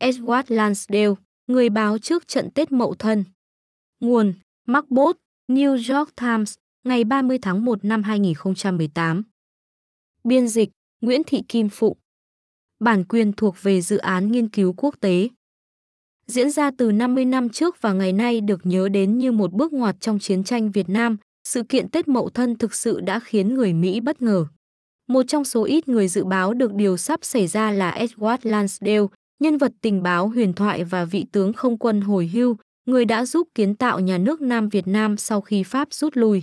Edward Lansdale, người báo trước trận Tết Mậu Thân. Nguồn: Macbot, New York Times, ngày 30 tháng 1 năm 2018. Biên dịch: Nguyễn Thị Kim Phụng. Bản quyền thuộc về dự án nghiên cứu quốc tế. Diễn ra từ 50 năm trước và ngày nay được nhớ đến như một bước ngoặt trong chiến tranh Việt Nam, sự kiện Tết Mậu Thân thực sự đã khiến người Mỹ bất ngờ. Một trong số ít người dự báo được điều sắp xảy ra là Edward Lansdale, nhân vật tình báo huyền thoại và vị tướng không quân hồi hưu, người đã giúp kiến tạo nhà nước Nam Việt Nam sau khi Pháp rút lui.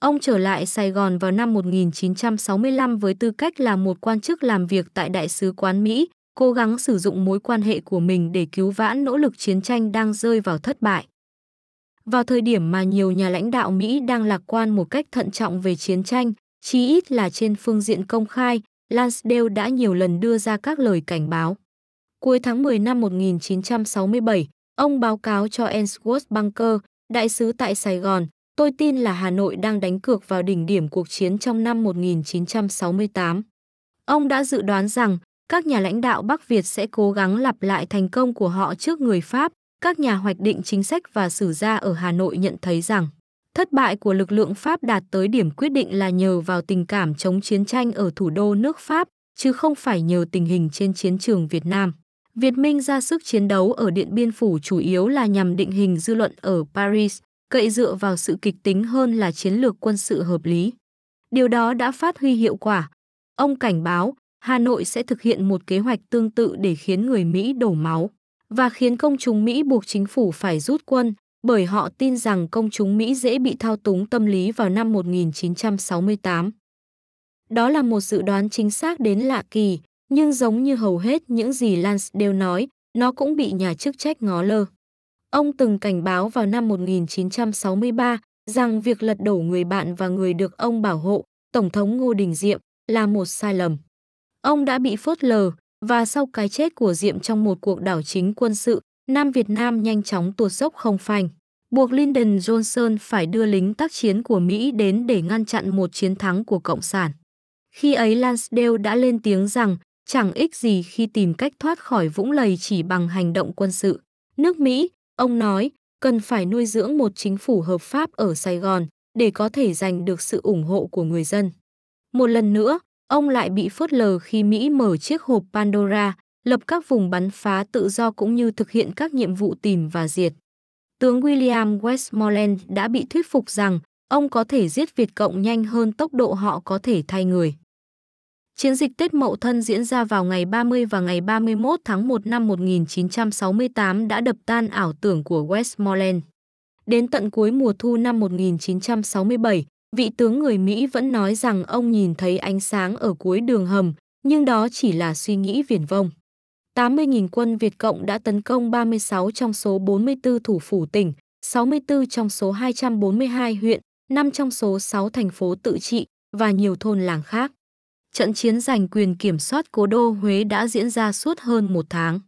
Ông trở lại Sài Gòn vào năm 1965 với tư cách là một quan chức làm việc tại Đại sứ quán Mỹ, cố gắng sử dụng mối quan hệ của mình để cứu vãn nỗ lực chiến tranh đang rơi vào thất bại. Vào thời điểm mà nhiều nhà lãnh đạo Mỹ đang lạc quan một cách thận trọng về chiến tranh, chí ít là trên phương diện công khai, Lansdale đã nhiều lần đưa ra các lời cảnh báo. Cuối tháng 10 năm 1967, ông báo cáo cho Ensworth Bunker, đại sứ tại Sài Gòn, tôi tin là Hà Nội đang đánh cược vào đỉnh điểm cuộc chiến trong năm 1968. Ông đã dự đoán rằng các nhà lãnh đạo Bắc Việt sẽ cố gắng lặp lại thành công của họ trước người Pháp, các nhà hoạch định chính sách và sử gia ở Hà Nội nhận thấy rằng thất bại của lực lượng Pháp đạt tới điểm quyết định là nhờ vào tình cảm chống chiến tranh ở thủ đô nước Pháp, chứ không phải nhờ tình hình trên chiến trường Việt Nam. Việt Minh ra sức chiến đấu ở Điện Biên Phủ chủ yếu là nhằm định hình dư luận ở Paris, cậy dựa vào sự kịch tính hơn là chiến lược quân sự hợp lý. Điều đó đã phát huy hiệu quả. Ông cảnh báo Hà Nội sẽ thực hiện một kế hoạch tương tự để khiến người Mỹ đổ máu và khiến công chúng Mỹ buộc chính phủ phải rút quân, bởi họ tin rằng công chúng Mỹ dễ bị thao túng tâm lý vào năm 1968. Đó là một dự đoán chính xác đến lạ kỳ, nhưng giống như hầu hết những gì Lance đều nói, nó cũng bị nhà chức trách ngó lơ. Ông từng cảnh báo vào năm 1963 rằng việc lật đổ người bạn và người được ông bảo hộ, Tổng thống Ngô Đình Diệm, là một sai lầm. Ông đã bị phớt lờ và sau cái chết của Diệm trong một cuộc đảo chính quân sự, Nam Việt Nam nhanh chóng tuột dốc không phanh. Buộc Lyndon Johnson phải đưa lính tác chiến của Mỹ đến để ngăn chặn một chiến thắng của Cộng sản. Khi ấy Lansdale đã lên tiếng rằng chẳng ích gì khi tìm cách thoát khỏi vũng lầy chỉ bằng hành động quân sự. Nước Mỹ, ông nói, cần phải nuôi dưỡng một chính phủ hợp pháp ở Sài Gòn để có thể giành được sự ủng hộ của người dân. Một lần nữa, ông lại bị phớt lờ khi Mỹ mở chiếc hộp Pandora, lập các vùng bắn phá tự do cũng như thực hiện các nhiệm vụ tìm và diệt. Tướng William Westmoreland đã bị thuyết phục rằng ông có thể giết Việt Cộng nhanh hơn tốc độ họ có thể thay người. Chiến dịch Tết Mậu Thân diễn ra vào ngày 30 và ngày 31 tháng 1 năm 1968 đã đập tan ảo tưởng của Westmoreland. Đến tận cuối mùa thu năm 1967, vị tướng người Mỹ vẫn nói rằng ông nhìn thấy ánh sáng ở cuối đường hầm, nhưng đó chỉ là suy nghĩ viển vông. 80.000 quân Việt Cộng đã tấn công 36 trong số 44 thủ phủ tỉnh, 64 trong số 242 huyện, 5 trong số 6 thành phố tự trị và nhiều thôn làng khác. Trận chiến giành quyền kiểm soát cố đô Huế đã diễn ra suốt hơn một tháng.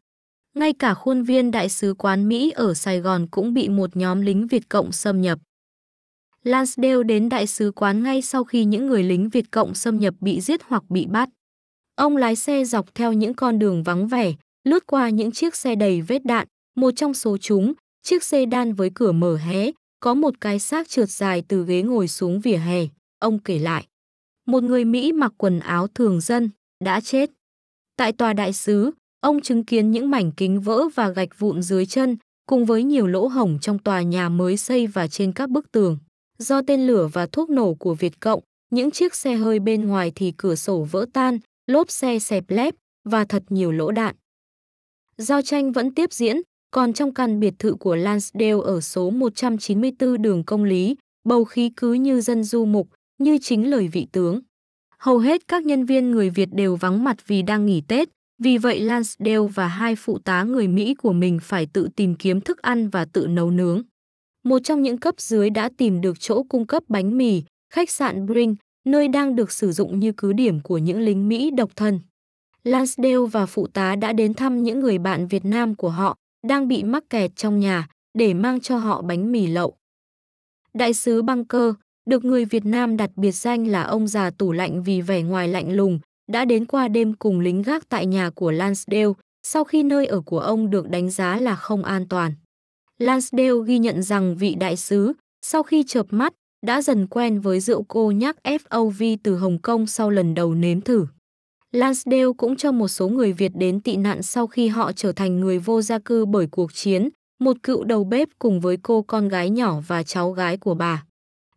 Ngay cả khuôn viên đại sứ quán Mỹ ở Sài Gòn cũng bị một nhóm lính Việt Cộng xâm nhập. Lansdale đến đại sứ quán ngay sau khi những người lính Việt Cộng xâm nhập bị giết hoặc bị bắt. Ông lái xe dọc theo những con đường vắng vẻ, lướt qua những chiếc xe đầy vết đạn, một trong số chúng, chiếc xe đan với cửa mở hé, có một cái xác trượt dài từ ghế ngồi xuống vỉa hè, ông kể lại. Một người Mỹ mặc quần áo thường dân, đã chết. Tại tòa đại sứ, ông chứng kiến những mảnh kính vỡ và gạch vụn dưới chân, cùng với nhiều lỗ hổng trong tòa nhà mới xây và trên các bức tường. Do tên lửa và thuốc nổ của Việt Cộng, những chiếc xe hơi bên ngoài thì cửa sổ vỡ tan, lốp xe xẹp lép và thật nhiều lỗ đạn. Giao tranh vẫn tiếp diễn, còn trong căn biệt thự của Lansdale ở số 194 đường Công Lý, bầu khí cứ như dân du mục, như chính lời vị tướng. Hầu hết các nhân viên người Việt đều vắng mặt vì đang nghỉ Tết, vì vậy Lansdale và hai phụ tá người Mỹ của mình phải tự tìm kiếm thức ăn và tự nấu nướng. Một trong những cấp dưới đã tìm được chỗ cung cấp bánh mì, khách sạn Bring, nơi đang được sử dụng như cứ điểm của những lính Mỹ độc thân. Lansdale và phụ tá đã đến thăm những người bạn Việt Nam của họ đang bị mắc kẹt trong nhà để mang cho họ bánh mì lậu. Đại sứ Bunker, được người Việt Nam đặt biệt danh là ông già tủ lạnh vì vẻ ngoài lạnh lùng, đã đến qua đêm cùng lính gác tại nhà của Lansdale, sau khi nơi ở của ông được đánh giá là không an toàn. Lansdale ghi nhận rằng vị đại sứ, sau khi chợp mắt, đã dần quen với rượu cô nhắc FOV từ Hồng Kông sau lần đầu nếm thử. Lansdale cũng cho một số người Việt đến tị nạn sau khi họ trở thành người vô gia cư bởi cuộc chiến, một cựu đầu bếp cùng với cô con gái nhỏ và cháu gái của bà.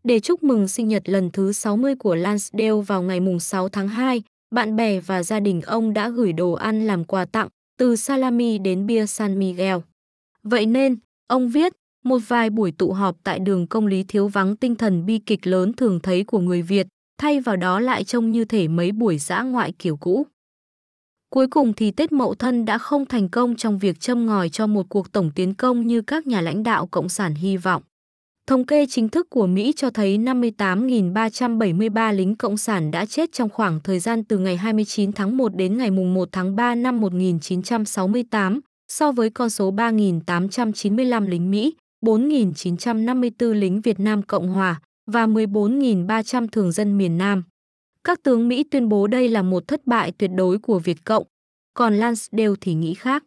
Để chúc mừng sinh nhật lần thứ 60 của Lansdale vào ngày 6 tháng 2, bạn bè và gia đình ông đã gửi đồ ăn làm quà tặng, từ salami đến bia San Miguel. Vậy nên, ông viết, một vài buổi tụ họp tại đường công lý thiếu vắng tinh thần bi kịch lớn thường thấy của người Việt, thay vào đó lại trông như thể mấy buổi dã ngoại kiểu cũ. Cuối cùng thì Tết Mậu Thân đã không thành công trong việc châm ngòi cho một cuộc tổng tiến công như các nhà lãnh đạo Cộng sản hy vọng. Thống kê chính thức của Mỹ cho thấy 58.373 lính Cộng sản đã chết trong khoảng thời gian từ ngày 29 tháng 1 đến ngày 1 tháng 3 năm 1968, so với con số 3.895 lính Mỹ, 4.954 lính Việt Nam Cộng Hòa và 14.300 thường dân miền Nam. Các tướng Mỹ tuyên bố đây là một thất bại tuyệt đối của Việt Cộng, còn Lansdale thì nghĩ khác.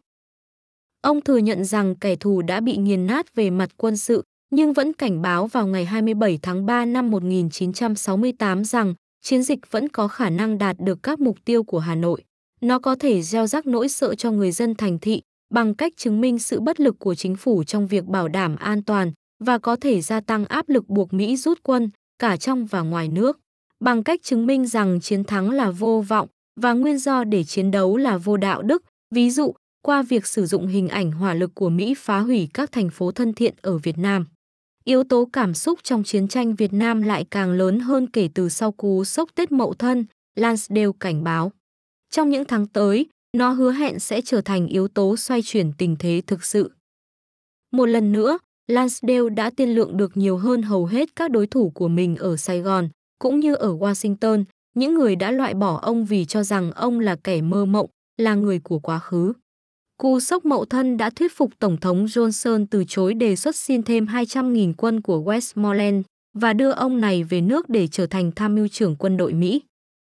Ông thừa nhận rằng kẻ thù đã bị nghiền nát về mặt quân sự, nhưng vẫn cảnh báo vào ngày 27 tháng 3 năm 1968 rằng chiến dịch vẫn có khả năng đạt được các mục tiêu của Hà Nội. Nó có thể gieo rắc nỗi sợ cho người dân thành thị bằng cách chứng minh sự bất lực của chính phủ trong việc bảo đảm an toàn và có thể gia tăng áp lực buộc Mỹ rút quân cả trong và ngoài nước, bằng cách chứng minh rằng chiến thắng là vô vọng và nguyên do để chiến đấu là vô đạo đức, ví dụ qua việc sử dụng hình ảnh hỏa lực của Mỹ phá hủy các thành phố thân thiện ở Việt Nam. Yếu tố cảm xúc trong chiến tranh Việt Nam lại càng lớn hơn kể từ sau cú sốc Tết Mậu Thân, Lansdale cảnh báo. Trong những tháng tới, nó hứa hẹn sẽ trở thành yếu tố xoay chuyển tình thế thực sự. Một lần nữa, Lansdale đã tiên lượng được nhiều hơn hầu hết các đối thủ của mình ở Sài Gòn, cũng như ở Washington, những người đã loại bỏ ông vì cho rằng ông là kẻ mơ mộng, là người của quá khứ. Cú sốc mậu thân đã thuyết phục Tổng thống Johnson từ chối đề xuất xin thêm 200.000 quân của Westmoreland và đưa ông này về nước để trở thành tham mưu trưởng quân đội Mỹ.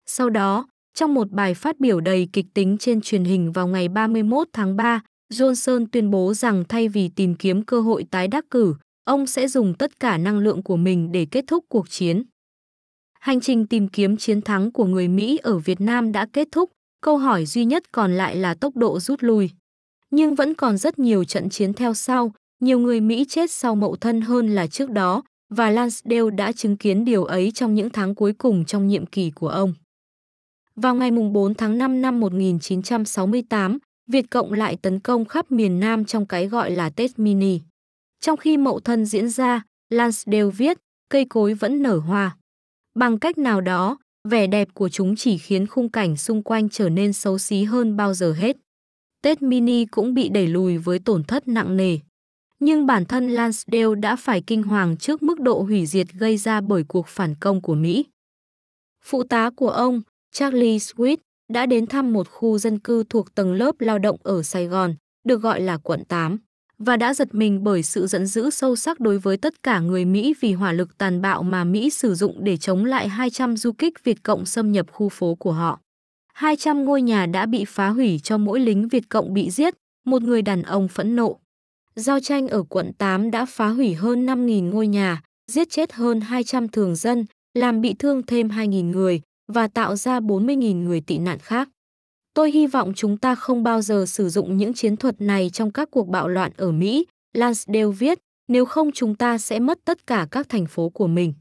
Sau đó, trong một bài phát biểu đầy kịch tính trên truyền hình vào ngày 31 tháng 3, Johnson tuyên bố rằng thay vì tìm kiếm cơ hội tái đắc cử, ông sẽ dùng tất cả năng lượng của mình để kết thúc cuộc chiến. Hành trình tìm kiếm chiến thắng của người Mỹ ở Việt Nam đã kết thúc, câu hỏi duy nhất còn lại là tốc độ rút lui. Nhưng vẫn còn rất nhiều trận chiến theo sau, nhiều người Mỹ chết sau mậu thân hơn là trước đó, và Lansdale đã chứng kiến điều ấy trong những tháng cuối cùng trong nhiệm kỳ của ông. Vào ngày 4 tháng 5 năm 1968, Việt Cộng lại tấn công khắp miền Nam trong cái gọi là Tết Mini. Trong khi mậu thân diễn ra, Lansdale viết, cây cối vẫn nở hoa. Bằng cách nào đó, vẻ đẹp của chúng chỉ khiến khung cảnh xung quanh trở nên xấu xí hơn bao giờ hết. Tết Mini cũng bị đẩy lùi với tổn thất nặng nề. Nhưng bản thân Lansdale đã phải kinh hoàng trước mức độ hủy diệt gây ra bởi cuộc phản công của Mỹ. Phụ tá của ông, Charlie Swift, đã đến thăm một khu dân cư thuộc tầng lớp lao động ở Sài Gòn, được gọi là quận 8, và đã giật mình bởi sự giận dữ sâu sắc đối với tất cả người Mỹ vì hỏa lực tàn bạo mà Mỹ sử dụng để chống lại 200 du kích Việt Cộng xâm nhập khu phố của họ. 200 ngôi nhà đã bị phá hủy cho mỗi lính Việt Cộng bị giết, một người đàn ông phẫn nộ. Giao tranh ở quận 8 đã phá hủy hơn 5.000 ngôi nhà, giết chết hơn 200 thường dân, làm bị thương thêm 2.000 người, và tạo ra 40.000 người tị nạn khác. Tôi hy vọng chúng ta không bao giờ sử dụng những chiến thuật này trong các cuộc bạo loạn ở Mỹ, Lansdale viết, nếu không chúng ta sẽ mất tất cả các thành phố của mình.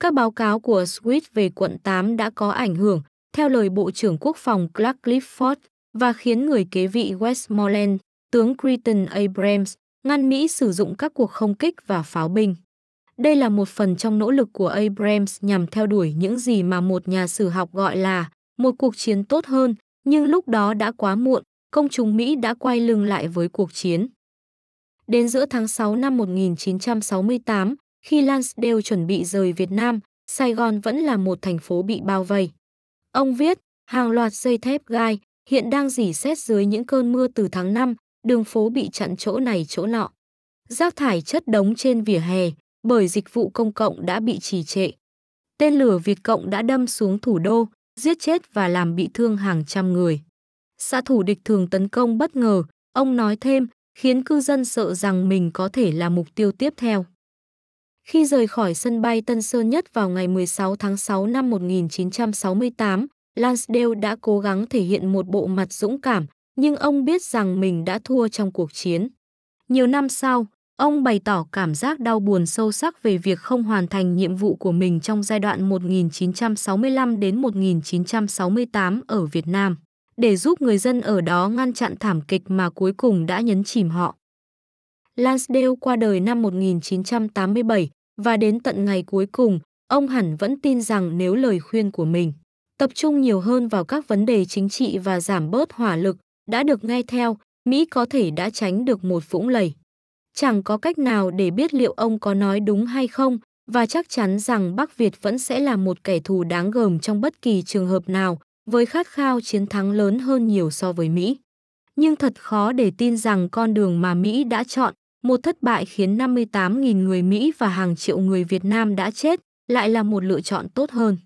Các báo cáo của Swift về quận 8 đã có ảnh hưởng, theo lời Bộ trưởng Quốc phòng Clark Clifford, và khiến người kế vị Westmoreland, tướng Creighton Abrams, ngăn Mỹ sử dụng các cuộc không kích và pháo binh. Đây là một phần trong nỗ lực của Abrams nhằm theo đuổi những gì mà một nhà sử học gọi là một cuộc chiến tốt hơn, nhưng lúc đó đã quá muộn, công chúng Mỹ đã quay lưng lại với cuộc chiến. Đến giữa tháng 6 năm 1968, khi Lansdale chuẩn bị rời Việt Nam, Sài Gòn vẫn là một thành phố bị bao vây. Ông viết, hàng loạt dây thép gai hiện đang dỉ xét dưới những cơn mưa từ tháng 5, đường phố bị chặn chỗ này chỗ nọ. Rác thải chất đống trên vỉa hè, bởi dịch vụ công cộng đã bị trì trệ. Tên lửa Việt Cộng đã đâm xuống thủ đô, giết chết và làm bị thương hàng trăm người. Xã thủ địch thường tấn công bất ngờ, ông nói thêm, khiến cư dân sợ rằng mình có thể là mục tiêu tiếp theo. Khi rời khỏi sân bay Tân Sơn Nhất vào ngày 16 tháng 6 năm 1968, Lansdale đã cố gắng thể hiện một bộ mặt dũng cảm, nhưng ông biết rằng mình đã thua trong cuộc chiến. Nhiều năm sau, ông bày tỏ cảm giác đau buồn sâu sắc về việc không hoàn thành nhiệm vụ của mình trong giai đoạn 1965 đến 1968 ở Việt Nam, để giúp người dân ở đó ngăn chặn thảm kịch mà cuối cùng đã nhấn chìm họ. Lansdale qua đời năm 1987 và đến tận ngày cuối cùng, ông hẳn vẫn tin rằng nếu lời khuyên của mình tập trung nhiều hơn vào các vấn đề chính trị và giảm bớt hỏa lực đã được nghe theo, Mỹ có thể đã tránh được một vũng lầy. Chẳng có cách nào để biết liệu ông có nói đúng hay không, và chắc chắn rằng Bắc Việt vẫn sẽ là một kẻ thù đáng gờm trong bất kỳ trường hợp nào, với khát khao chiến thắng lớn hơn nhiều so với Mỹ. Nhưng thật khó để tin rằng con đường mà Mỹ đã chọn, một thất bại khiến 58.000 người Mỹ và hàng triệu người Việt Nam đã chết, lại là một lựa chọn tốt hơn.